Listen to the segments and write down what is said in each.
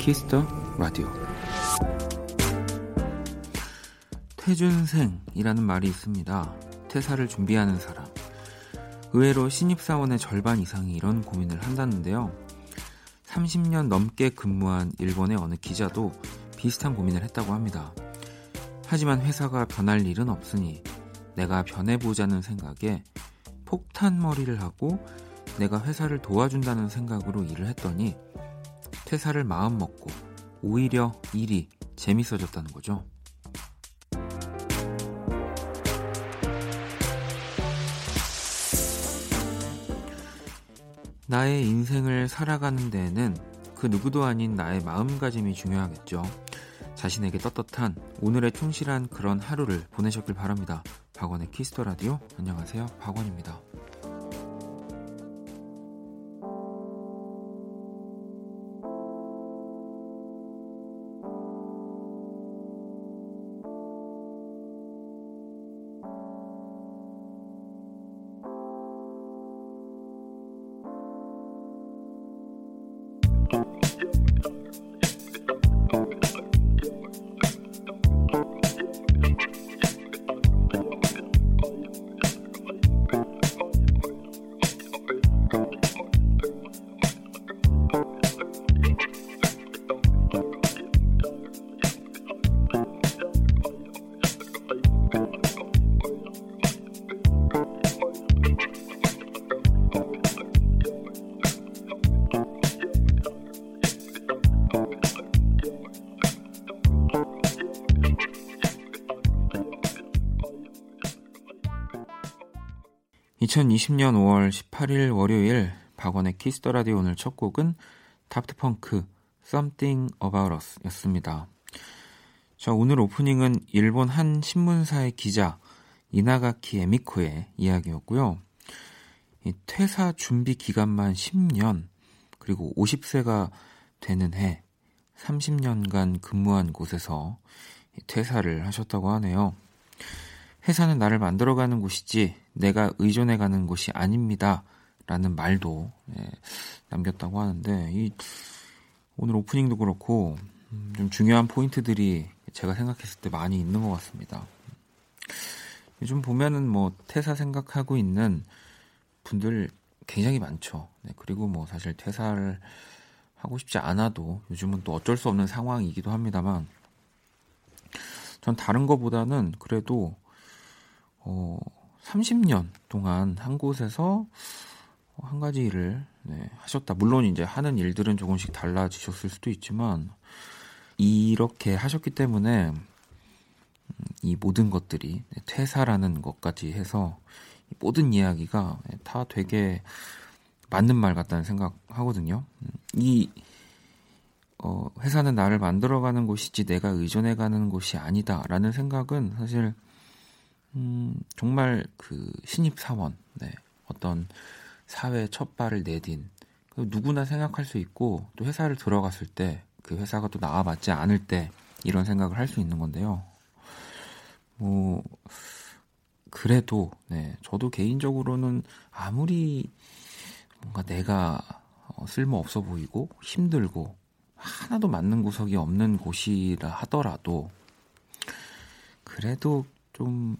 Kiss the Radio 퇴준생이라는 말이 있습니다. 퇴사를 준비하는 사람. 의외로 신입사원의 절반 이상이 이런 고민을 한다는데요. 30년 넘게 근무한 일본의 어느 기자도 비슷한 고민을 했다고 합니다. 하지만 회사가 변할 일은 없으니 내가 변해보자는 생각에 폭탄머리를 하고 내가 회사를 도와준다는 생각으로 일을 했더니 퇴사를 마음먹고 오히려 일이 재밌어졌다는 거죠. 나의 인생을 살아가는 데에는 그 누구도 아닌 나의 마음가짐이 중요하겠죠. 자신에게 떳떳한 오늘의 충실한 그런 하루를 보내셨길 바랍니다. 박원의 키스터 라디오 안녕하세요. 박원입니다. 2020년 5월 18일 월요일 박원의 Kiss the Radio 오늘 첫 곡은 Daft Punk Something About Us 였습니다. 자, 오늘 오프닝은 일본 한 신문사의 기자 이나가키 에미코의 이야기였고요. 이 퇴사 준비 기간만 10년 그리고 50세가 되는 해 30년간 근무한 곳에서 퇴사를 하셨다고 하네요. 회사는 나를 만들어가는 곳이지 내가 의존해가는 곳이 아닙니다. 라는 말도 예, 남겼다고 하는데 이 오늘 오프닝도 그렇고 음, 좀 중요한 포인트들이 제가 생각했을 때 많이 있는 것 같습니다. 요즘 보면은 뭐 퇴사 생각하고 있는 분들 굉장히 많죠. 네, 그리고 뭐 사실 퇴사를 하고 싶지 않아도 요즘은 또 어쩔 수 없는 상황이기도 합니다만 전 다른 것보다는 그래도 어 30년 동안 한 곳에서 한 가지 일을 네, 하셨다. 물론 이제 하는 일들은 조금씩 달라지셨을 수도 있지만 이렇게 하셨기 때문에 음, 이 모든 것들이 퇴사라는 것까지 해서 모든 이야기가 다 되게 맞는 말 같다는 생각하거든요. 음, 이 어, 회사는 나를 만들어가는 곳이지 내가 의존해가는 곳이 아니다라는 생각은 사실 음, 정말 그 신입 사원, 네, 어떤 사회 첫 발을 내딘 그 누구나 생각할 수 있고 또 회사를 들어갔을 때 그 회사가 또 나와 맞지 않을 때 이런 생각을 할 수 있는 건데요. 뭐 그래도 네, 저도 개인적으로는 아무리 뭔가 내가 어, 쓸모 없어 보이고 힘들고 하나도 맞는 구석이 없는 곳이라 하더라도 그래도 좀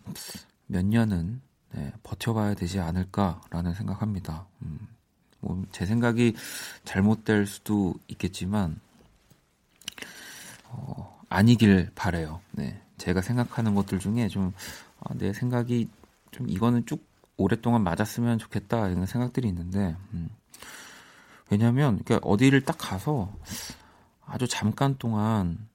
몇 년은 네, 버텨봐야 되지 않을까라는 생각합니다. 음, 뭐 제 생각이 잘못될 수도 있겠지만 어, 아니길 바래요. 네, 제가 생각하는 것들 중에 좀내 아, 생각이 좀 이거는 쭉 오랫동안 맞았으면 좋겠다 이런 생각들이 있는데 음, 왜냐하면 그러니까 어디를 딱 가서 아주 잠깐 동안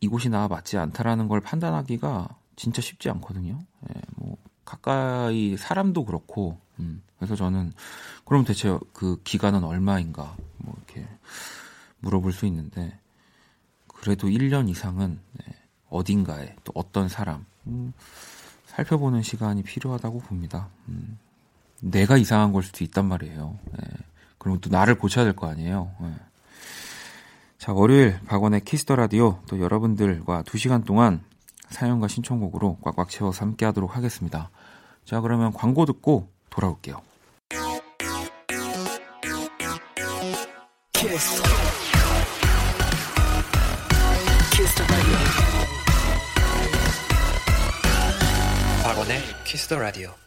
이곳이 나와 맞지 않다라는 걸 판단하기가 진짜 쉽지 않거든요. 예, 뭐 가까이 사람도 그렇고 음, 그래서 저는 그럼 대체 그 기간은 얼마인가 뭐 이렇게 물어볼 수 있는데 그래도 1년 이상은 네, 어딘가에 또 어떤 사람 음, 살펴보는 시간이 필요하다고 봅니다. 음, 내가 이상한 걸 수도 있단 말이에요. 예, 그럼 또 나를 고쳐야 될 거 아니에요. 예. 자, 월요일 박원의 Kiss the Radio 또 여러분들과 2시간 동안 사연과 신청곡으로 꽉꽉 채워서 함께 하도록 하겠습니다. 자, 그러면 광고 듣고 돌아올게요. 박원의 키스 더 라디오.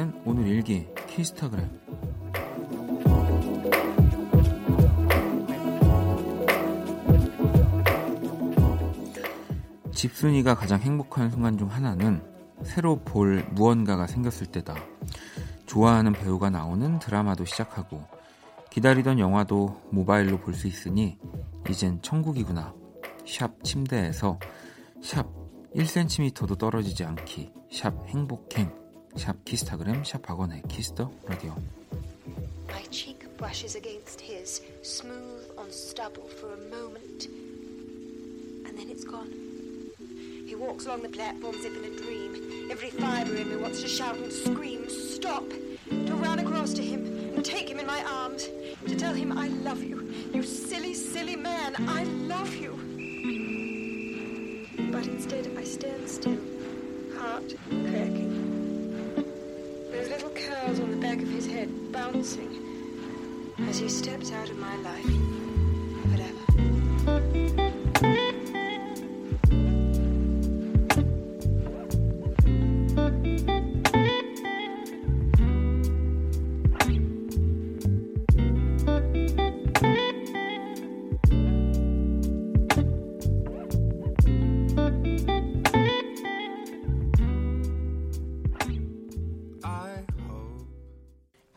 남기는 오늘 일기 키스타그램 집순이가 가장 행복한 순간 중 하나는 새로 볼 무언가가 생겼을 때다. 좋아하는 배우가 나오는 드라마도 시작하고 기다리던 영화도 모바일로 볼 수 있으니 이젠 천국이구나. 샵 침대에서 샵 1cm도 떨어지지 않기. 샵 행복행. 샵 키스타그램 샵 박원의 키스터 라디오. My cheek brushes against his, smooth on stubble for a moment, and then it's gone. He walks along the platform as if in a dream. Every fibre in me wants to shout and scream, stop! To run across to him and take him in my arms, to tell him I love you. You silly, silly man, I love you. But instead, I stand still, heart cracking. Head bouncing as he steps out of my life forever.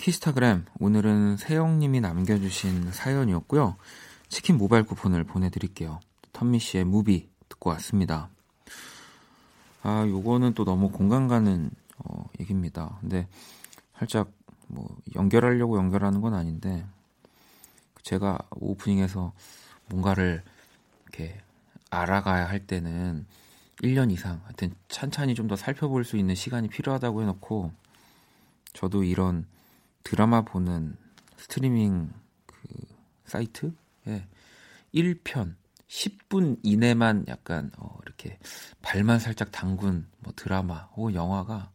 키스타그램 오늘은 세영님이 남겨주신 사연이었고요. 치킨 모바일 쿠폰을 보내드릴게요. 턴미 씨의 무비 듣고 왔습니다. 아, 요거는 또 너무 공감 가는 어, 얘기입니다. 근데 살짝 뭐 연결하려고 연결하는 건 아닌데 제가 오프닝에서 뭔가를 이렇게 알아가야 할 때는 1년 이상 하여튼 찬찬히 좀 더 살펴볼 수 있는 시간이 필요하다고 해놓고 저도 이런 드라마 보는 스트리밍 그 사이트에 1편 10분 이내만 약간 어 이렇게 발만 살짝 담근 뭐 드라마 혹은 영화가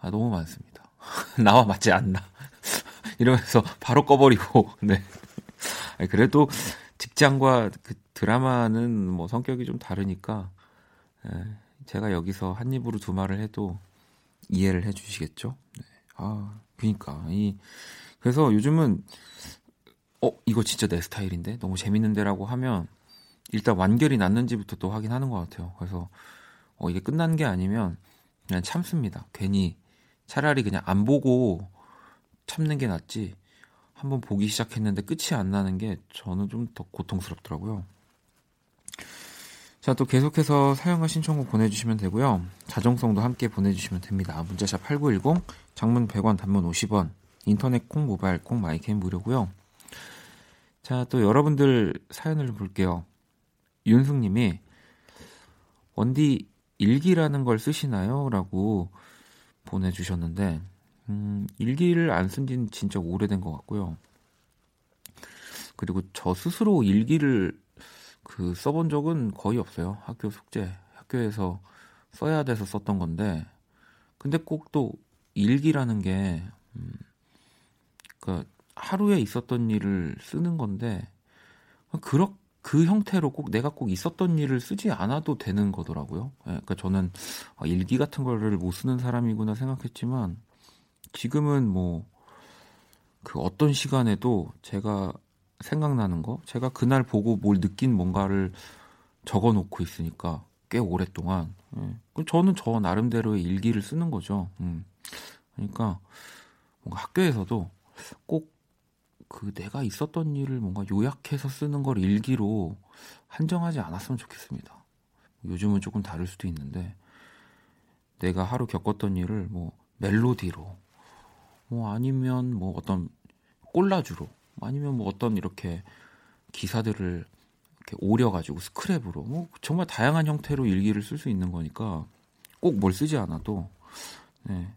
아, 너무 많습니다. 나와 맞지 않나 이러면서 바로 꺼버리고 네. 그래도 직장과 그 드라마는 뭐 성격이 좀 다르니까 에, 제가 여기서 한 입으로 두 말을 해도 이해를 해주시겠죠? 네. 아 그니까 이 그래서 요즘은 어 이거 진짜 내 스타일인데 너무 재밌는데라고 하면 일단 완결이 났는지부터 또 확인하는 것 같아요. 그래서 어 이게 끝난 게 아니면 그냥 참습니다. 괜히 차라리 그냥 안 보고 참는 게 낫지. 한번 보기 시작했는데 끝이 안 나는 게 저는 좀 더 고통스럽더라고요. 자, 또 계속해서 사연과 신청곡 보내주시면 되고요. 자정성도 함께 보내주시면 됩니다. 문자샵 8910, 장문 100원, 단문 50원, 인터넷 콩, 모바일 콩, 마이캠 무료고요. 자, 또 여러분들 사연을 볼게요. 윤숙님이 원디 일기라는 걸 쓰시나요? 라고 보내주셨는데, 음, 일기를 안 쓴 지는 진짜 오래된 것 같고요. 그리고 저 스스로 일기를 그 써본 적은 거의 없어요. 학교 숙제, 학교에서 써야 돼서 썼던 건데, 근데 꼭 또 일기라는 게, 음, 그 하루에 있었던 일을 쓰는 건데, 그렇 그 형태로 꼭 내가 꼭 있었던 일을 쓰지 않아도 되는 거더라고요. 예, 그러니까 저는 일기 같은 거를 못 쓰는 사람이구나 생각했지만 지금은 뭐 그 어떤 시간에도 제가 생각나는 거, 제가 그날 보고 뭘 느낀 뭔가를 적어 놓고 있으니까 꽤 오랫동안. 예. 저는 저 나름대로의 일기를 쓰는 거죠. 음. 그러니까 뭔가 학교에서도 꼭 그 내가 있었던 일을 뭔가 요약해서 쓰는 걸 일기로 한정하지 않았으면 좋겠습니다. 요즘은 조금 다를 수도 있는데 내가 하루 겪었던 일을 뭐 멜로디로 뭐 아니면 뭐 어떤 꼴라주로 아니면 뭐 어떤 이렇게 기사들을 이렇게 오려가지고 스크랩으로 뭐 정말 다양한 형태로 일기를 쓸 수 있는 거니까 꼭 뭘 쓰지 않아도 네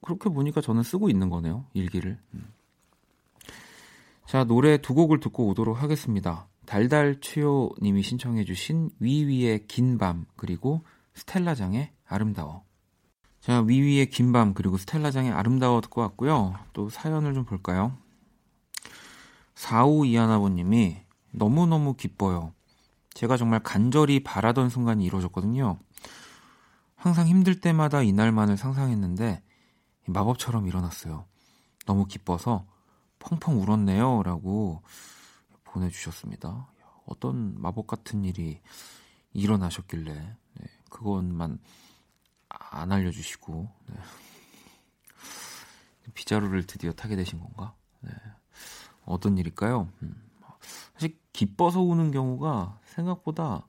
그렇게 보니까 저는 쓰고 있는 거네요 일기를 음. 자 노래 두 곡을 듣고 오도록 하겠습니다 달달추요님이 신청해주신 위위의 긴 밤 그리고 스텔라장의 아름다워. 자, 위위의 긴 밤 그리고 스텔라장의 아름다워 듣고 왔고요. 또 사연을 좀 볼까요? 4521아버님이 너무너무 기뻐요. 제가 정말 간절히 바라던 순간이 이루어졌거든요. 항상 힘들 때마다 이날만을 상상했는데 마법처럼 일어났어요. 너무 기뻐서 펑펑 울었네요. 라고 보내주셨습니다. 어떤 마법 같은 일이 일어나셨길래 네, 그것만 안 알려주시고 네. 비자루를 드디어 타게 되신 건가? 네. 어떤 일일까요? 음. 사실 기뻐서 우는 경우가 생각보다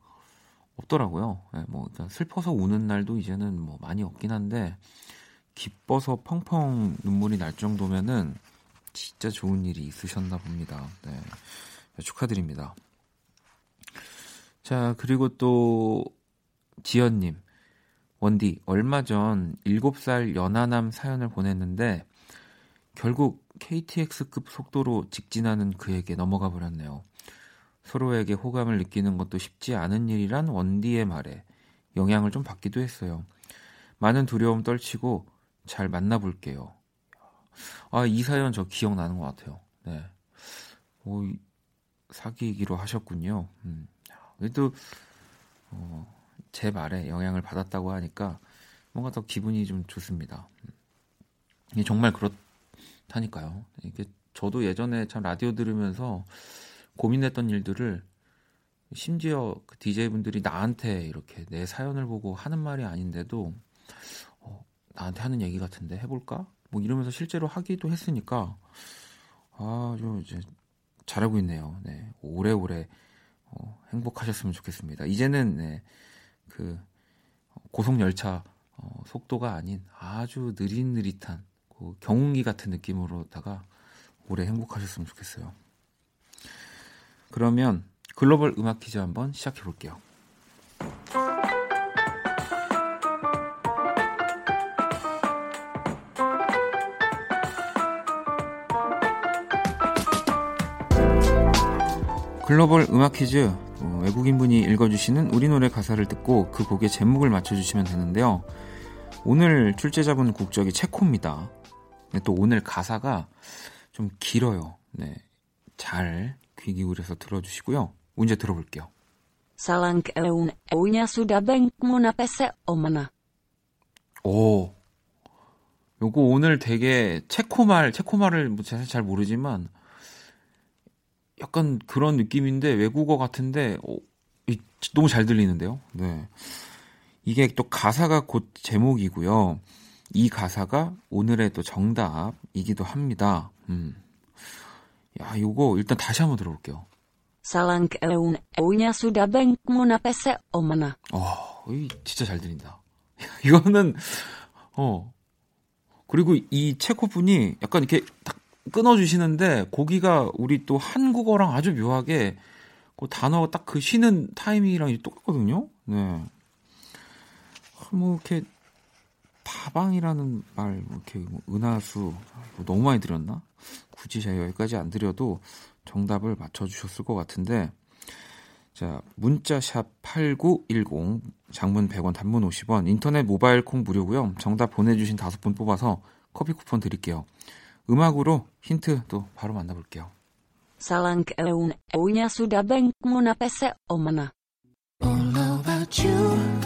없더라고요. 네, 뭐 슬퍼서 우는 날도 이제는 뭐 많이 없긴 한데 기뻐서 펑펑 눈물이 날 정도면은 진짜 좋은 일이 있으셨나 봅니다. 네. 축하드립니다. 자, 그리고 또 지연님. 원디, 얼마 전 7살 연하남 사연을 보냈는데 결국 KTX급 속도로 직진하는 그에게 넘어가 버렸네요. 서로에게 호감을 느끼는 것도 쉽지 않은 일이란 원디의 말에 영향을 좀 받기도 했어요. 많은 두려움 떨치고 잘 만나볼게요. 아, 이 사연 저 기억나는 것 같아요. 네. 오, 사귀기로 하셨군요. 음. 그래도, 어, 제 말에 영향을 받았다고 하니까 뭔가 더 기분이 좀 좋습니다. 음. 정말 그렇 다니까요. 이게 저도 예전에 참 라디오 들으면서 고민했던 일들을 심지어 그 DJ분들이 나한테 이렇게 내 사연을 보고 하는 말이 아닌데도 어, 나한테 하는 얘기 같은데 해볼까? 뭐 이러면서 실제로 하기도 했으니까 아주 이제 잘하고 있네요. 네, 오래오래 어, 행복하셨으면 좋겠습니다. 이제는 네, 그 고속 열차 어, 속도가 아닌 아주 느릿느릿한 그 경운기 같은 느낌으로다가 오래 행복하셨으면 좋겠어요. 그러면 글로벌 음악 퀴즈 한번 시작해 볼게요. 글로벌 음악 퀴즈 어, 외국인분이 읽어주시는 우리 노래 가사를 듣고 그 곡의 제목을 맞춰주시면 되는데요. 오늘 출제자분 국적이 체코입니다. 네, 또 오늘 가사가 좀 길어요. 네, 잘 귀 기울여서 들어주시고요. 문제 들어볼게요. Eunya bank muna pese omana. 오, 요거 오늘 되게 체코말, 체코말을 뭐 사실 잘 모르지만 약간 그런 느낌인데 외국어 같은데 어, 이, 너무 잘 들리는데요. 네. 이게 또 가사가 곧 제목이고요. 이 가사가 오늘의 또 정답이기도 합니다. 음. 야, 요거 일단 다시 한번 들어볼게요. Eunya sudah bank muna pese omana. 어, 이 진짜 잘 들린다. 이거는 어 그리고 이 체코 분이 약간 이렇게 딱 끊어주시는데 고기가 우리 또 한국어랑 아주 묘하게 그 단어 딱 그 쉬는 타이밍이랑 똑같거든요. 네. 뭐 이렇게 다방이라는 말, 뭐 이렇게 뭐 은하수 뭐 너무 많이 드렸나? 굳이 제가 여기까지 안 드려도 정답을 맞춰주셨을 것 같은데 자 문자샵 8910 장문 100원 단문 50원 인터넷 모바일 콩 무료고요 정답 보내주신 다섯 분 뽑아서 커피 쿠폰 드릴게요 음악으로 힌트 또 바로 만나볼게요 Salankeun eunya sudah bank muna pese omana. All about you.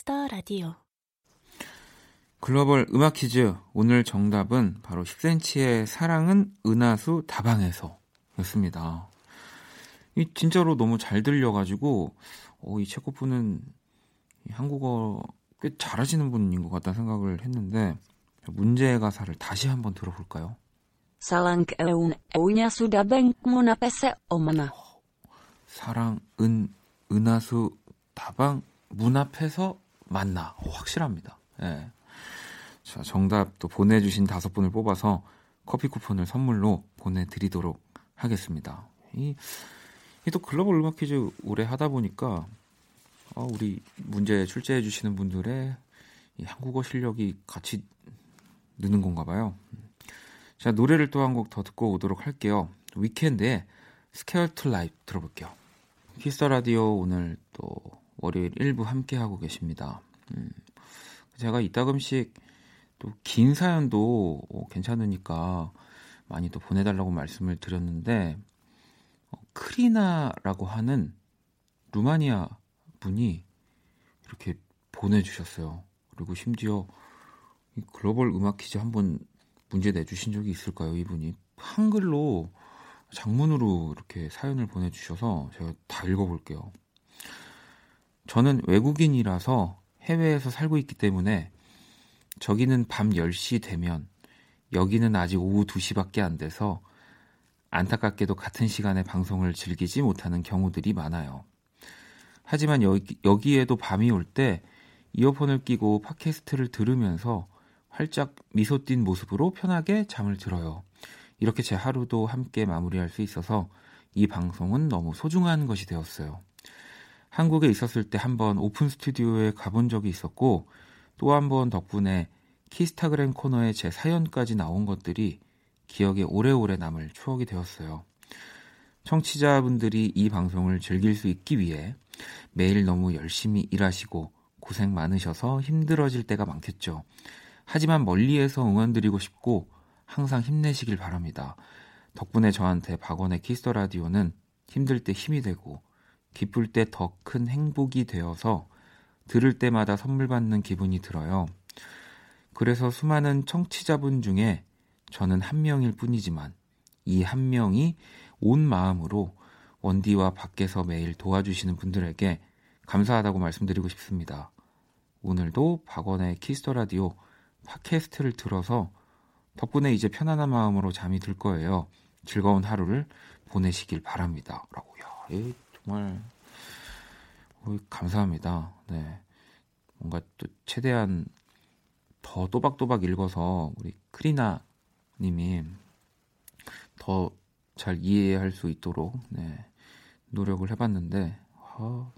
Kiss the Radio. 글로벌 음악 퀴즈 오늘 정답은 바로 10cm의 사랑은 은하수 다방에서 였습니다. 이 진짜로 너무 잘 들려가지고 어, 이 체코 분은 이 한국어 꽤 잘하시는 분인 것 같다는 생각을 했는데 문제 가사를 다시 한번 들어볼까요? 사랑은 은하수 다방 문 앞에서 만나. 사랑, 은, 은하수, 다방, 문 앞에서 어, 확실합니다. 예. 자, 정답 또 보내주신 다섯 분을 뽑아서 커피 쿠폰을 선물로 보내드리도록 하겠습니다. 이, 이 또 글로벌 음악 퀴즈 오래 하다 보니까 어, 우리 문제 출제해 주시는 분들의 이 한국어 실력이 같이 느는 건가 봐요. 자, 노래를 또 한 곡 더 듣고 오도록 할게요. Weeknd의 Scared to Live 들어볼게요. Kiss the Radio 오늘 또 월요일 1부 함께 하고 계십니다. 음, 제가 이따금씩 또 긴 사연도 어, 괜찮으니까 많이 또 보내달라고 말씀을 드렸는데 어, 크리나라고 하는 루마니아 분이 이렇게 보내주셨어요. 그리고 심지어 이 글로벌 음악 퀴즈 한번 문제 내주신 적이 있을까요? 이분이 한글로 장문으로 이렇게 사연을 보내주셔서 제가 다 읽어볼게요. 저는 외국인이라서 해외에서 살고 있기 때문에 저기는 밤 10시 되면 여기는 아직 오후 2시밖에 안 돼서 안타깝게도 같은 시간에 방송을 즐기지 못하는 경우들이 많아요. 하지만 여기, 여기에도 밤이 올 때 이어폰을 끼고 팟캐스트를 들으면서 활짝 미소 띈 모습으로 편하게 잠을 들어요. 이렇게 제 하루도 함께 마무리할 수 있어서 이 방송은 너무 소중한 것이 되었어요. 한국에 있었을 때 한번 오픈 스튜디오에 가본 적이 있었고 또 한 번 덕분에 키스타그램 코너에 제 사연까지 나온 것들이 기억에 오래오래 남을 추억이 되었어요. 청취자분들이 이 방송을 즐길 수 있기 위해 매일 너무 열심히 일하시고 고생 많으셔서 힘들어질 때가 많겠죠. 하지만 멀리에서 응원드리고 싶고 항상 힘내시길 바랍니다. 덕분에 저한테 박원의 Kiss the Radio는 힘들 때 힘이 되고 기쁠 때 더 큰 행복이 되어서 들을 때마다 선물 받는 기분이 들어요. 그래서 수많은 청취자분 중에 저는 한 명일 뿐이지만 이 한 명이 온 마음으로 원디와 밖에서 매일 도와주시는 분들에게 감사하다고 말씀드리고 싶습니다. 오늘도 박원의 Kiss the Radio 팟캐스트를 들어서 덕분에 이제 편안한 마음으로 잠이 들 거예요. 즐거운 하루를 보내시길 바랍니다. 라고요. 예, 정말 어, 감사합니다. 네. 뭔가 또 최대한 더 또박또박 읽어서 우리 크리나 님이 더 잘 이해할 수 있도록 네, 노력을 해봤는데 아,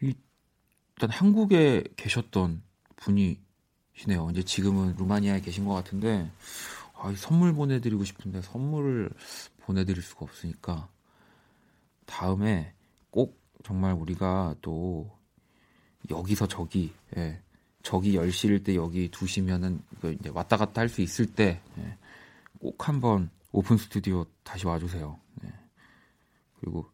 이, 일단 한국에 계셨던 분이시네요. 이제 지금은 루마니아에 계신 것 같은데 아, 선물 보내드리고 싶은데 선물을 보내드릴 수가 없으니까 다음에 꼭 정말 우리가 또 여기서 저기 예, 저기 10시일 때 여기 2시면은 이제 왔다 갔다 할 수 있을 때 꼭 한번 오픈 스튜디오 다시 와주세요. 네. 그리고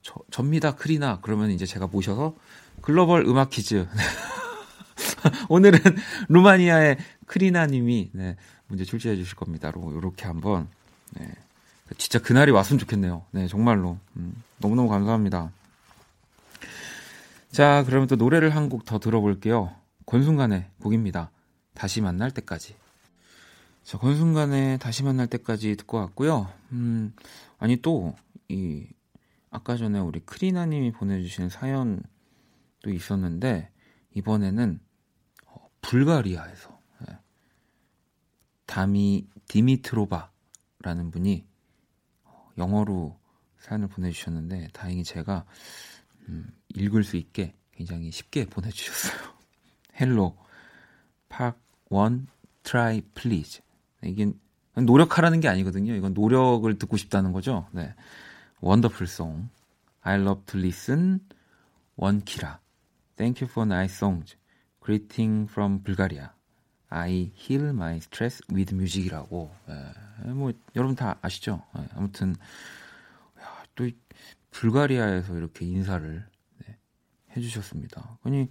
저, 접니다 크리나 그러면 이제 제가 모셔서 글로벌 음악 퀴즈 오늘은 루마니아의 크리나님이 네, 문제 출제해 주실 겁니다. 이렇게 한번 네. 진짜 그날이 왔으면 좋겠네요. 네 정말로 음, 너무너무 감사합니다. 자 그러면 또 노래를 한 곡 더 들어볼게요. 권순간의 곡입니다. 다시 만날 때까지. 자, 권순간의 다시 만날 때까지 듣고 왔고요. 음, 아니 또 이 아까 전에 우리 크리나님이 보내주신 사연도 있었는데 이번에는 어, 불가리아에서 예. 다미 디미트로바라는 분이 어, 영어로 사연을 보내주셨는데 다행히 제가 음, 읽을 수 있게 굉장히 쉽게 보내주셨어요. Hello Park Won Try please 이게 노력하라는 게 아니거든요. 이건 노력을 듣고 싶다는 거죠. 네. Wonderful song. I love to listen. 원키라. Thank you for nice songs. Greeting from Bulgaria. I heal my stress with music이라고. 예, 뭐 여러분 다 아시죠? 예, 아무튼 야, 또 불가리아에서 이렇게 인사를 네, 해주셨습니다. 아니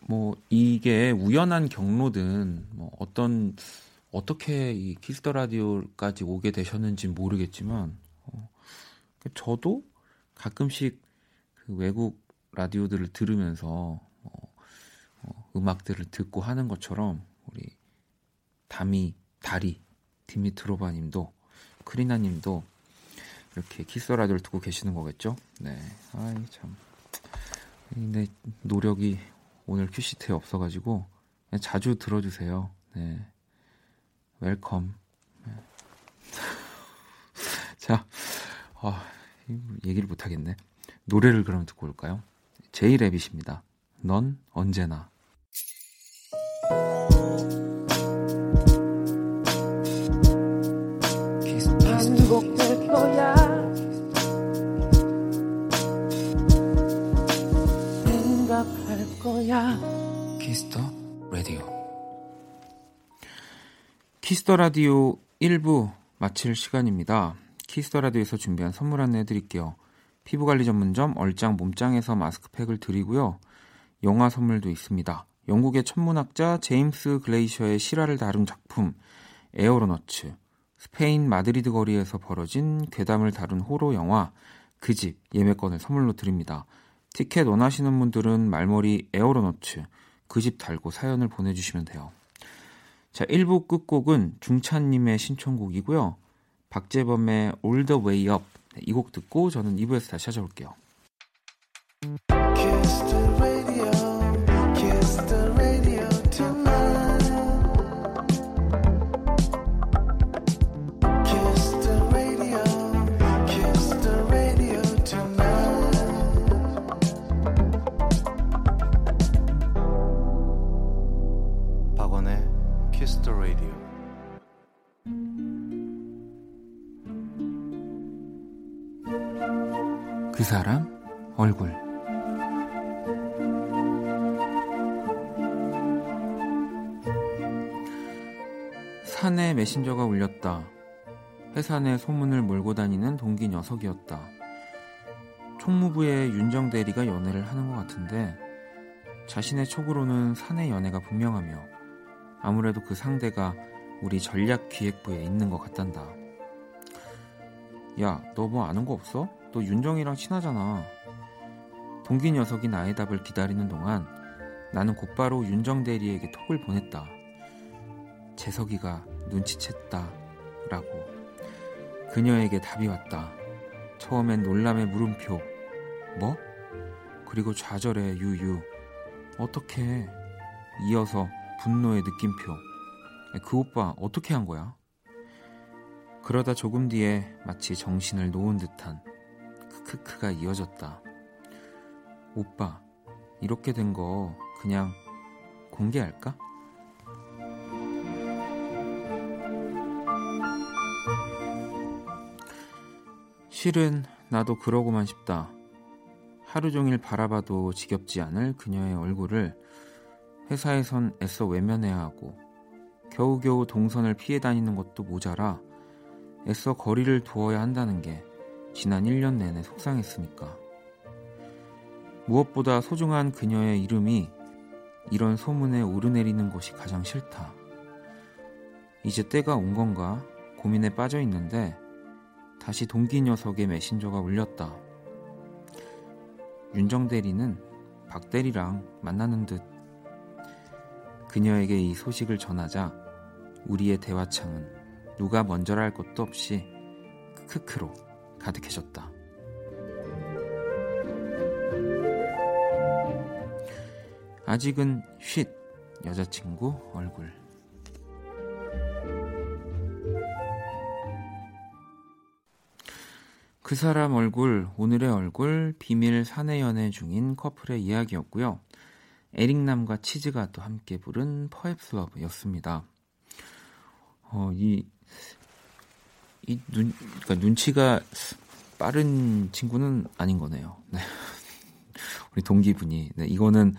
뭐 이게 우연한 경로든 뭐 어떤 어떻게 이 Kiss the Radio까지 오게 되셨는지 모르겠지만 어, 저도 가끔씩 그 외국 라디오들을 들으면서 어, 어, 음악들을 듣고 하는 것처럼 우리 다미 다리 디미트로바님도 크리나님도 이렇게 Kiss the Radio를 듣고 계시는 거겠죠? 네, 아이 참. 근데 노력이 오늘 큐시트에 없어가지고 자주 들어주세요. 네. Welcome. 네. 자, 어, 얘기를 못하겠네. 노래를 그럼 듣고 올까요? J Rabbit입니다. 넌 언제나. 거야 Kiss the Radio. Kiss the Radio 1부 마칠 시간입니다. Kiss the Radio에서 준비한 선물 안내 드릴게요. 피부관리 전문점 얼짱 몸짱에서 마스크팩을 드리고요. 영화 선물도 있습니다. 영국의 천문학자 제임스 글레이셔의 실화를 다룬 작품 Aeronauts, 스페인 마드리드 거리에서 벌어진 괴담을 다룬 호러 영화 그 집 예매권을 선물로 드립니다. 티켓 원하시는 분들은 말머리 Aeronauts 그 집 달고 사연을 보내주시면 돼요. 자, 1부 끝곡은 중찬님의 신청곡이고요. 박재범의 All the Way Up 네, 이곡 듣고 저는 2부에서 다시 찾아올게요. 메신저가 울렸다. 회사 내 소문을 몰고 다니는 동기 녀석이었다. 총무부의 윤정 대리가 연애를 하는 것 같은데 자신의 촉으로는 사내 연애가 분명하며 아무래도 그 상대가 우리 전략 기획부에 있는 것 같단다. 야, 너 뭐 아는 거 없어? 너 윤정이랑 친하잖아. 동기 녀석이 나의 답을 기다리는 동안 나는 곧바로 윤정 대리에게 톡을 보냈다. 재석이가 눈치챘다. 라고. 그녀에게 답이 왔다. 처음엔 놀람의 물음표. 뭐? 그리고 좌절의 유유. 어떻게? 이어서 분노의 느낌표. 그 오빠 어떻게 한 거야? 그러다 조금 뒤에 마치 정신을 놓은 듯한 크크크가 이어졌다. 오빠, 이렇게 된 거 그냥 공개할까? 실은 나도 그러고만 싶다. 하루 종일 바라봐도 지겹지 않을 그녀의 얼굴을 회사에선 애써 외면해야 하고 겨우겨우 동선을 피해 다니는 것도 모자라 애써 거리를 두어야 한다는 게 지난 1년 내내 속상했으니까. 무엇보다 소중한 그녀의 이름이 이런 소문에 오르내리는 것이 가장 싫다. 이제 때가 온 건가 고민에 빠져 있는데 다시 동기 녀석의 메신저가 울렸다. 윤정 대리는 박 대리랑 만나는 듯 그녀에게 이 소식을 전하자 우리의 대화창은 누가 먼저라 할 것도 없이 크크로 가득해졌다. 아직은 쉿 여자친구 얼굴 그 사람 얼굴 오늘의 얼굴 비밀 사내 연애 중인 커플의 이야기였고요. 에릭남과 치즈가 또 함께 부른 퍼앱스 러브였습니다. 어, 이, 이 눈, 그러니까 눈치가 빠른 친구는 아닌 거네요. 네. 우리 동기분이. 네, 이거는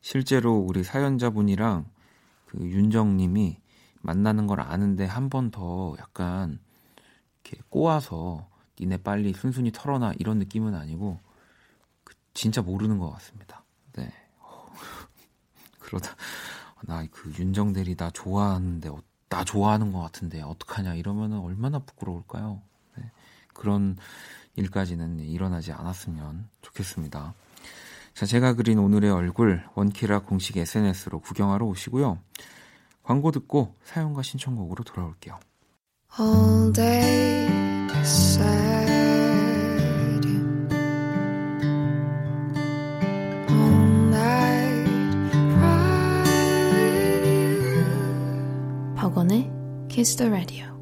실제로 우리 사연자분이랑 그 윤정님이 만나는 걸 아는데 한 번 더 약간 이렇게 꼬아서 니네 빨리 순순히 털어놔 이런 느낌은 아니고 그 진짜 모르는 것 같습니다. 네. 그러다 나 그 윤정 대리 나 좋아하는데 어, 나 좋아하는 것 같은데 어떡하냐 이러면은 얼마나 부끄러울까요? 네. 그런 일까지는 일어나지 않았으면 좋겠습니다. 자, 제가 그린 오늘의 얼굴 원키라 공식 SNS로 구경하러 오시고요. 광고 듣고 사연과 신청곡으로 돌아올게요. 박원의 Kiss the Radio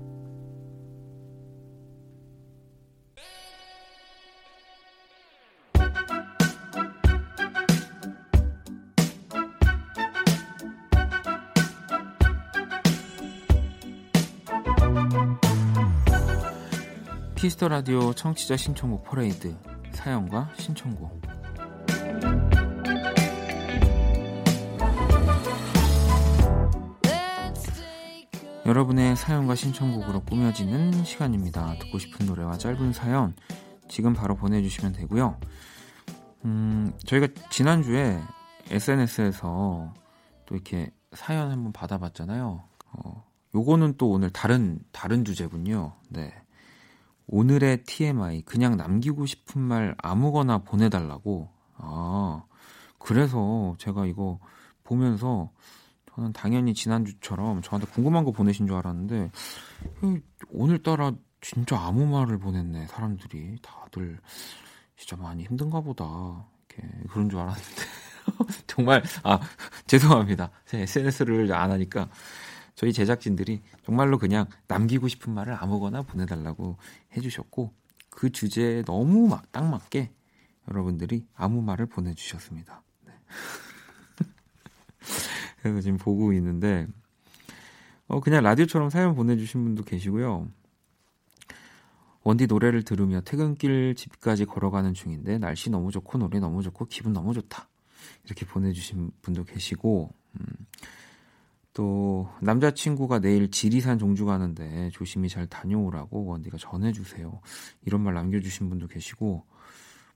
키스터 라디오 청취자 신청곡 퍼레이드 사연과 신청곡 여러분의 사연과 신청곡으로 꾸며지는 시간입니다. 듣고 싶은 노래와 짧은 사연 지금 바로 보내주시면 되고요. 음, 저희가 지난주에 SNS에서 또 이렇게 사연 한번 받아봤잖아요. 어, 요거는 또 오늘 다른 다른 주제군요. 네. 오늘의 TMI 그냥 남기고 싶은 말 아무거나 보내달라고. 아 그래서 제가 이거 보면서 저는 당연히 지난주처럼 저한테 궁금한 거 보내신 줄 알았는데 오늘따라 진짜 아무 말을 보냈네 사람들이. 다들 진짜 많이 힘든가 보다. 이렇게 그런 줄 알았는데. 정말 아 죄송합니다. 제 SNS를 안 하니까 저희 제작진들이 정말로 그냥 남기고 싶은 말을 아무거나 보내달라고 해주셨고 그 주제에 너무 막 딱 맞게 여러분들이 아무 말을 보내주셨습니다. 네. 그래서 지금 보고 있는데 어 그냥 라디오처럼 사연 보내주신 분도 계시고요. 원디 노래를 들으며 퇴근길 집까지 걸어가는 중인데 날씨 너무 좋고 노래 너무 좋고 기분 너무 좋다. 이렇게 보내주신 분도 계시고 음, 또 남자친구가 내일 지리산 종주 가는데 조심히 잘 다녀오라고 원디가 전해주세요. 이런 말 남겨주신 분도 계시고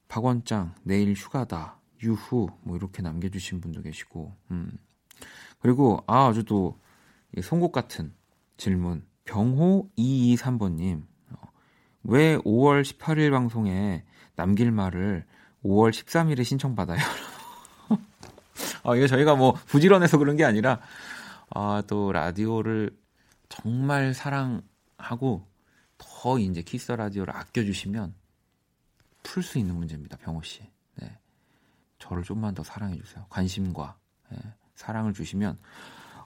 박원장 내일 휴가다 유후 뭐 이렇게 남겨주신 분도 계시고 음. 그리고 아 아주 또 송곳 같은 질문 병호 223번님 어, 왜 5월 18일 방송에 남길 말을 5월 13일에 신청받아요? 아, 이게 저희가 뭐 부지런해서 그런 게 아니라 아, 또 라디오를 정말 사랑하고 더 이제 키스 라디오를 아껴주시면 풀 수 있는 문제입니다, 병호 씨. 네. 저를 좀만 더 사랑해 주세요. 관심과 네. 사랑을 주시면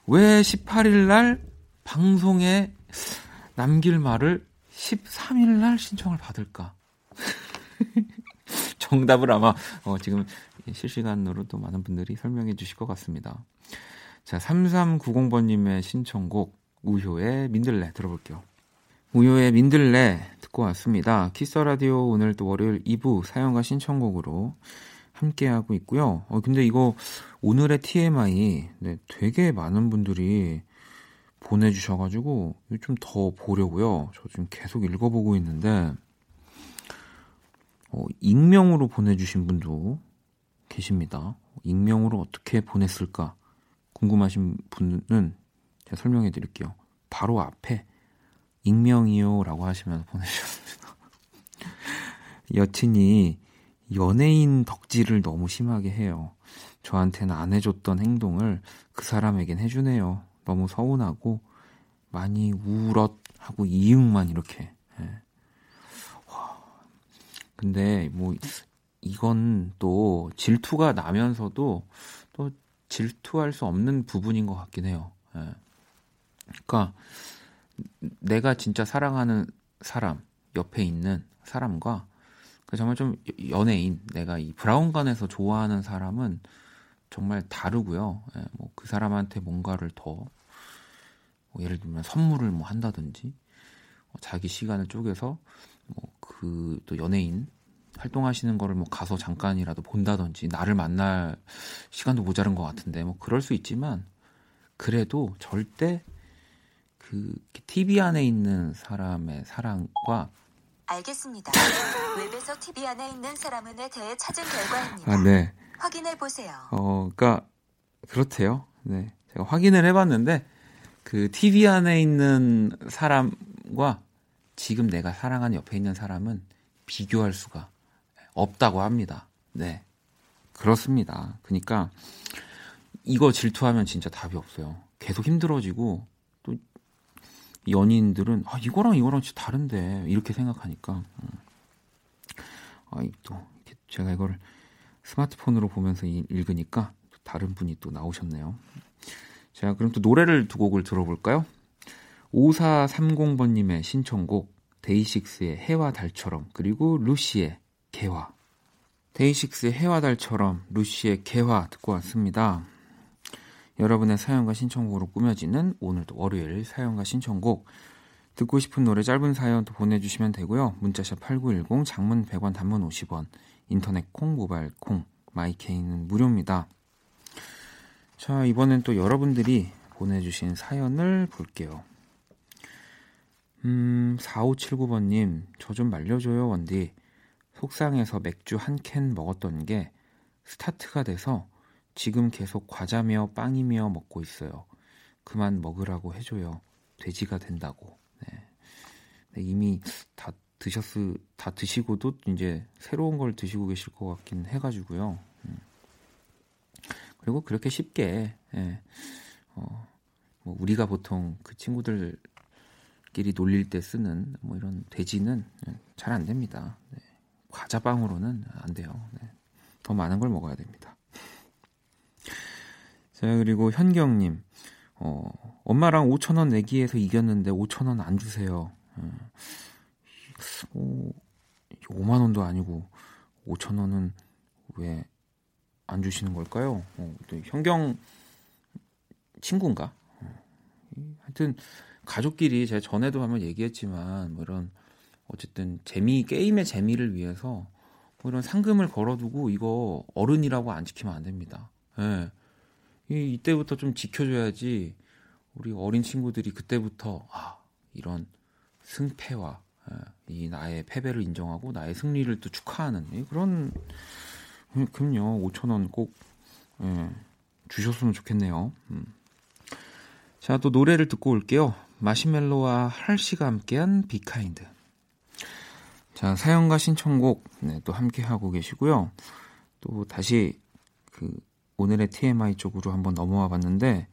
왜 18일 날 방송에 남길 말을 13일 날 신청을 받을까? 정답을 아마 어, 지금 실시간으로 또 많은 분들이 설명해 주실 것 같습니다. 자, 3390번님의 신청곡 우효의 민들레 들어볼게요. 우효의 민들레 듣고 왔습니다. 키스 라디오 오늘 또 월요일 2부 사연과 신청곡으로 함께하고 있고요. 어, 근데 이거 오늘의 TMI 네, 되게 많은 분들이 보내주셔가지고 좀 더 보려고요. 저 지금 계속 읽어보고 있는데 어, 익명으로 보내주신 분도 계십니다. 익명으로 어떻게 보냈을까 궁금하신 분은 제가 설명해 드릴게요. 바로 앞에 익명이요라고 하시면서 보내주셨습니다. 여친이 연예인 덕질을 너무 심하게 해요. 저한테는 안 해줬던 행동을 그 사람에겐 해주네요. 너무 서운하고 많이 우울하고 이응만 이렇게. 예. 와. 근데 뭐 이건 또 질투가 나면서도 또 질투할 수 없는 부분인 것 같긴 해요. 예. 그러니까 내가 진짜 사랑하는 사람 옆에 있는 사람과 그 정말 좀 연예인 내가 이 브라운관에서 좋아하는 사람은 정말 다르고요. 예, 뭐그 사람한테 뭔가를 더 뭐 예를 들면 선물을 뭐 한다든지 뭐 자기 시간을 쪼개서 뭐 그 또 연예인 활동하시는 거를 뭐 가서 잠깐이라도 본다든지 나를 만날 시간도 모자른 것 같은데 뭐 그럴 수 있지만 그래도 절대 그 TV 안에 있는 사람의 사랑과 알겠습니다. 웹에서 TV 안에 있는 사람에 대해 찾은 결과입니다. 아, 네. 확인해 보세요. 어, 그러니까 그렇대요. 네. 제가 확인을 해 봤는데 그 TV 안에 있는 사람과 지금 내가 사랑하는 옆에 있는 사람은 비교할 수가 없다고 합니다. 네. 그렇습니다. 그러니까 이거 질투하면 진짜 답이 없어요. 계속 힘들어지고 또 연인들은 아 이거랑 이거랑 진짜 다른데 이렇게 생각하니까 음. 아또 제가 이걸 스마트폰으로 보면서 읽으니까 다른 분이 또 나오셨네요. 자 그럼 또 노래를 두 곡을 들어볼까요? 5430번님의 신청곡 데이식스의 해와 달처럼 그리고 루시의 개화 데이식스의 해와 달처럼 루시의 개화 듣고 왔습니다. 여러분의 사연과 신청곡으로 꾸며지는 오늘도 월요일 사연과 신청곡 듣고 싶은 노래 짧은 사연 도 보내주시면 되고요. 문자샵 8910 장문 100원 단문 50원 인터넷 콩 모바일 콩 마이케이는 무료입니다. 자 이번엔 또 여러분들이 보내주신 사연을 볼게요. 음 4579번님 저 좀 말려줘요 원디 속상해서 맥주 한 캔 먹었던 게 스타트가 돼서 지금 계속 과자며 빵이며 먹고 있어요. 그만 먹으라고 해줘요. 돼지가 된다고. 네. 네, 이미 다 드셨을 다 드시고도 이제 새로운 걸 드시고 계실 것 같긴 해가지고요. 음. 그리고 그렇게 쉽게 예, 어, 뭐 우리가 보통 그 친구들끼리 놀릴 때 쓰는 뭐 이런 돼지는 예, 잘안 됩니다. 네. 과자빵으로는 안 돼요. 네. 더 많은 걸 먹어야 됩니다. 자 그리고 현경님 어, 엄마랑 5천 원 내기해서 이겼는데 5천 원 안 주세요. 어, 5만 원도 아니고 5천 원은 왜 안 주시는 걸까요? 어, 또 현경 친구인가? 어, 하여튼 가족끼리 제가 전에도 한번 얘기했지만 뭐 이런 어쨌든 재미 게임의 재미를 위해서 뭐 이런 상금을 걸어두고 이거 어른이라고 안 지키면 안 됩니다. 예. 이, 이때부터 좀 지켜줘야지 우리 어린 친구들이 그때부터 아 이런 승패와 예, 이 나의 패배를 인정하고 나의 승리를 또 축하하는 그런 음, 그럼요 5천 원꼭 예, 주셨으면 좋겠네요. 음. 자또 노래를 듣고 올게요. Marshmello와 Halsey가 함께한 Be Kind. 자 사연과 신청곡 네, 또 함께 하고 계시고요. 또 다시 그 오늘의 TMI 쪽으로 한번 넘어와 봤는데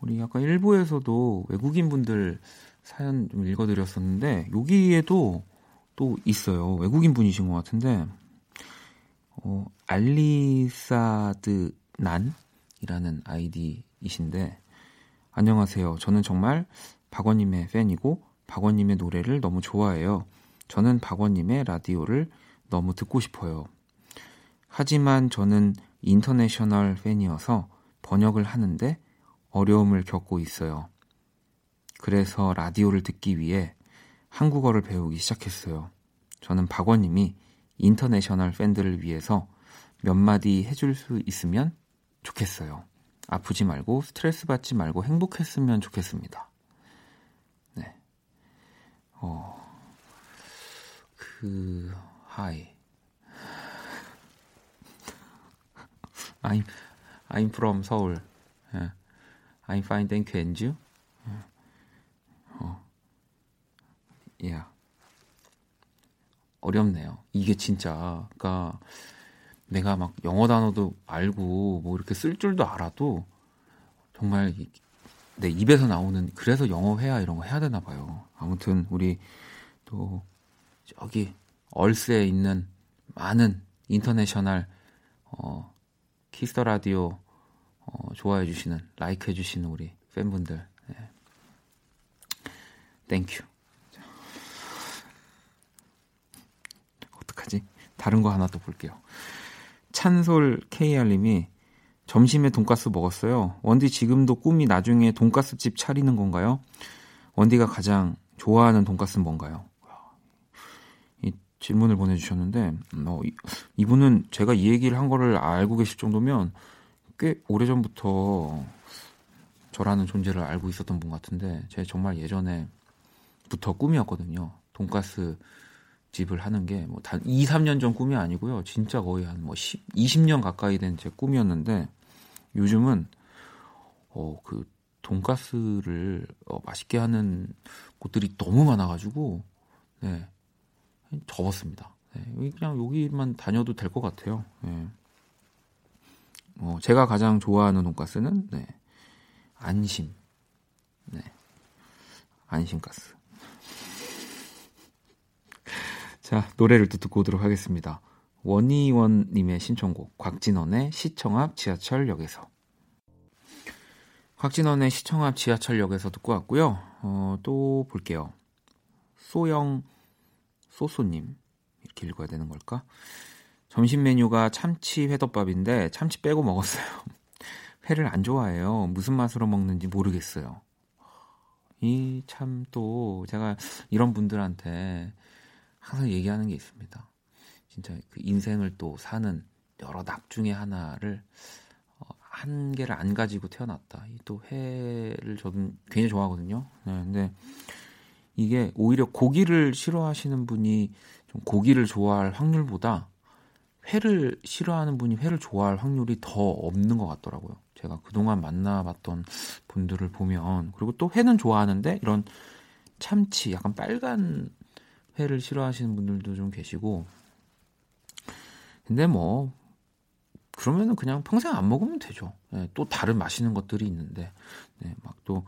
우리 아까 일부에서도 외국인 분들 사연 좀 읽어 드렸었는데 여기에도 또 있어요. 외국인 분이신 것 같은데 어, 알리사드 난이라는 아이디이신데 안녕하세요. 저는 정말 박원님의 팬이고 박원님의 노래를 너무 좋아해요. 저는 박원님의 라디오를 너무 듣고 싶어요. 하지만 저는 international 팬이어서 번역을 하는데 어려움을 겪고 있어요. 그래서 라디오를 듣기 위해 한국어를 배우기 시작했어요. 저는 박원님이 international 팬들을 위해서 몇 마디 해줄 수 있으면 좋겠어요. 아프지 말고 스트레스 받지 말고 행복했으면 좋겠습니다. 네. 어, 그, 하이. I'm, I'm from 서울. 예. I'm fine, thank you, and you? 어. Yeah. 어렵네요. 이게 진짜, 그니까, 내가 막 영어 단어도 알고, 뭐 이렇게 쓸 줄도 알아도, 정말 내 입에서 나오는, 그래서 영어 회화 이런 거 해야 되나 봐요. 아무튼, 우리 또, 저기, 얼스에 있는 많은 international, 어, Kiss the Radio, 어, 좋아해 주시는, like 해 주시는 우리 팬분들. 네. Thank you. 어떡하지? 다른 거 하나 더 볼게요. 찬솔 KR님이 점심에 돈가스 먹었어요. 원디 지금도 꿈이 나중에 돈가스 집 차리는 건가요? 원디가 가장 좋아하는 돈가스는 뭔가요? 이 질문을 보내주셨는데 어, 이, 분은 제가 이 얘기를 한 거를 알고 계실 정도면 꽤 오래전부터 저라는 존재를 알고 있었던 분 같은데 제가 정말 예전에부터 꿈이었거든요. 돈가스 집을 하는 게 뭐 단 2, 3년 전 꿈이 아니고요. 진짜 거의 한뭐 20년 가까이 된 제 꿈이었는데 요즘은 어 그 돈가스를 어, 맛있게 하는 곳들이 너무 많아 가지고 네 접었습니다. 네, 그냥 여기만 다녀도 될 것 같아요. 네. 어, 제가 가장 좋아하는 돈가스는 네, 안심. 네. 안심가스. 자, 노래를 또 듣고 오도록 하겠습니다. 원희원님의 신청곡, 곽진원의 시청 앞 지하철역에서. 곽진원의 시청 앞 지하철역에서 듣고 왔고요. 어, 또 볼게요. 소영 소소님 이렇게 읽어야 되는 걸까? 점심 메뉴가 참치 회덮밥인데 참치 빼고 먹었어요. 회를 안 좋아해요. 무슨 맛으로 먹는지 모르겠어요. 이 참 또 제가 이런 분들한테 항상 얘기하는 게 있습니다. 진짜 그 인생을 또 사는 여러 낙 중에 하나를 어, 한 개를 안 가지고 태어났다. 이 또 회를 저는 굉장히 좋아하거든요. 네, 근데 이게 오히려 고기를 싫어하시는 분이 좀 고기를 좋아할 확률보다 회를 싫어하는 분이 회를 좋아할 확률이 더 없는 것 같더라고요. 제가 그동안 만나봤던 분들을 보면 그리고 또 회는 좋아하는데 이런 참치 약간 빨간 회를 싫어하시는 분들도 좀 계시고 근데 뭐 그러면은 그냥 평생 안 먹으면 되죠. 네, 또 다른 맛있는 것들이 있는데 네, 막또 어,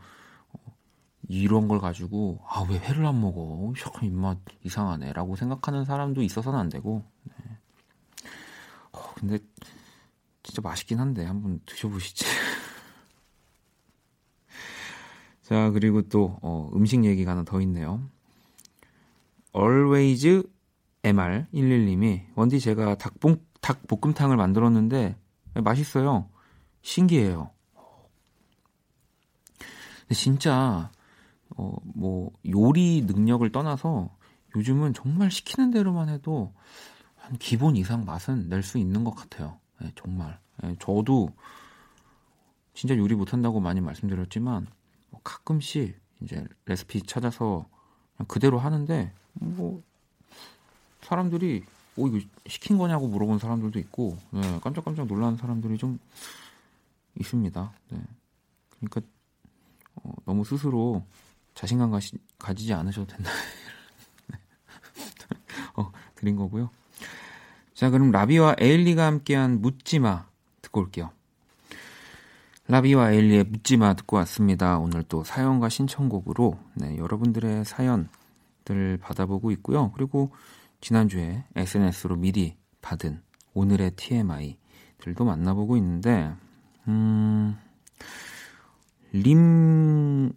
이런 걸 가지고 아 왜 회를 안 먹어? 셔 입맛 이상하네라고 생각하는 사람도 있어서는 안 되고. 네. 어, 근데 진짜 맛있긴 한데 한번 드셔보시지. 자 그리고 또 어, 음식 얘기가 하나 더 있네요. Always MR11님이 원디 제가 닭볶 닭볶음탕을 만들었는데 맛있어요. 신기해요. 진짜 어, 뭐 요리 능력을 떠나서 요즘은 정말 시키는 대로만 해도 한 기본 이상 맛은 낼 수 있는 것 같아요. 네, 정말. 네, 저도 진짜 요리 못한다고 많이 말씀드렸지만 뭐 가끔씩 이제 레시피 찾아서 그대로 하는데 뭐 사람들이 오 이거 시킨 거냐고 물어본 사람들도 있고 네, 깜짝깜짝 놀라는 사람들이 좀 있습니다. 네. 그러니까 어, 너무 스스로 자신감 가시, 가지지 않으셔도 된다. 네. 어, 드린 거고요. 자, 그럼 라비와 에일리가 함께한 묻지마 듣고 올게요. 라비와 에일리의 묻지마 듣고 왔습니다. 오늘 또 사연과 신청곡으로 네, 여러분들의 사연들 받아보고 있고요. 그리고 지난주에 SNS로 미리 받은 오늘의 TMI들도 만나보고 있는데, 음, 림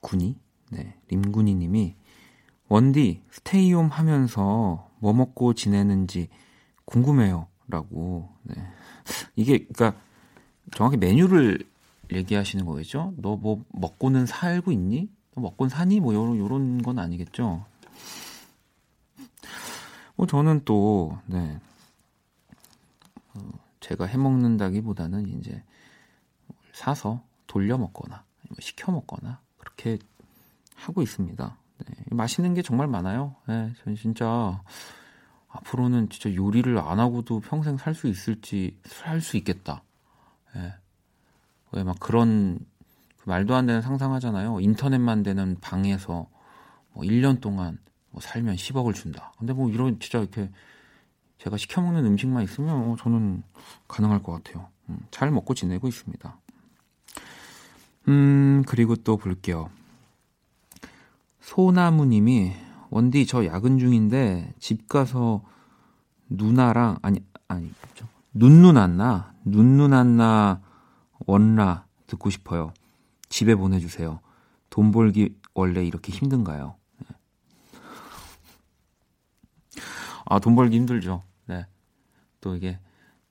군이, 네, 림군이 님이 원디 스테이홈 하면서 뭐 먹고 지내는지 궁금해요. 라고, 네. 이게, 그니까, 정확히 메뉴를 얘기하시는 거겠죠? 너 뭐 먹고는 살고 있니? 너 먹고는 사니? 뭐 요런, 요런 건 아니겠죠? 뭐 저는 또, 네. 어, 제가 해 먹는다기보다는 이제 사서 돌려 먹거나 시켜 먹거나 그렇게 하고 있습니다. 네. 맛있는 게 정말 많아요. 네, 전 진짜 앞으로는 진짜 요리를 안 하고도 평생 살 수 있을지 살 수 있겠다. 네. 왜막 그런 그 말도 안 되는 상상하잖아요. 인터넷만 되는 방에서 뭐 1년 동안 뭐 살면 10억을 준다. 근데 뭐 이런 진짜 이렇게 제가 시켜 먹는 음식만 있으면 어, 저는 가능할 것 같아요. 음, 잘 먹고 지내고 있습니다. 음 그리고 또 볼게요. 소나무님이 원디 저 야근 중인데 집 가서 누나랑 아니 아니 눈누난나 눈누난나 원라 듣고 싶어요. 집에 보내주세요. 돈 벌기 원래 이렇게 힘든가요? 아, 돈 벌기 힘들죠. 네. 또 이게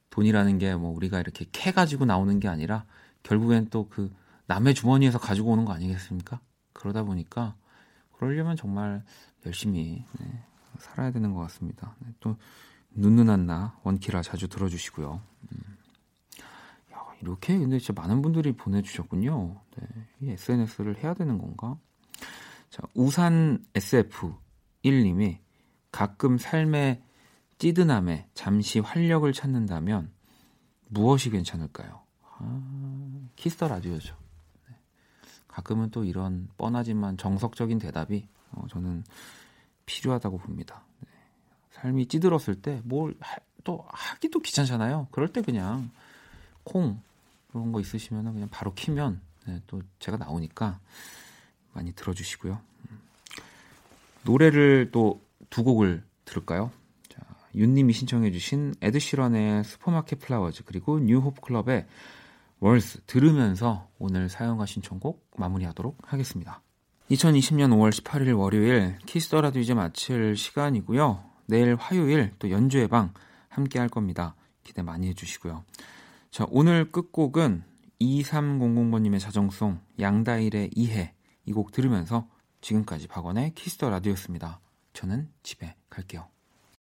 돈이라는 게 뭐 우리가 이렇게 캐 가지고 나오는 게 아니라 결국엔 또 그 남의 주머니에서 가지고 오는 거 아니겠습니까? 그러다 보니까 그러려면 정말 열심히 네, 살아야 되는 것 같습니다. 네, 또 눈누난 나 원키라 자주 들어주시고요. 음. 야, 이렇게 근데 진짜 많은 분들이 보내주셨군요. 네, 이 SNS를 해야 되는 건가? 자, 우산 SF1님이 가끔 삶의 찌든함에 잠시 활력을 찾는다면 무엇이 괜찮을까요? 아, Kiss the Radio죠. 네. 가끔은 또 이런 뻔하지만 정석적인 대답이 어, 저는 필요하다고 봅니다. 네. 삶이 찌들었을 때 뭘 또 하기도 귀찮잖아요. 그럴 때 그냥 콩 그런 거 있으시면 그냥 바로 키면 네, 또 제가 나오니까 많이 들어주시고요. 음. 노래를 또 두 곡을 들을까요? 자, 윤님이 신청해주신 Ed Sheeran의 Supermarket Flowers 그리고 New Hope Club의 Worse 들으면서 오늘 사연과 신청곡 마무리하도록 하겠습니다. 2020년 5월 18일 월요일 Kiss the Radio 이제 마칠 시간이고요. 내일 화요일 또 연주의 방 함께 할 겁니다. 기대 많이 해주시고요. 자, 오늘 끝곡은 2300번님의 자정송 양다일의 이해 이 곡 들으면서 지금까지 박원의 Kiss the Radio였습니다. 저는 집에 갈게요.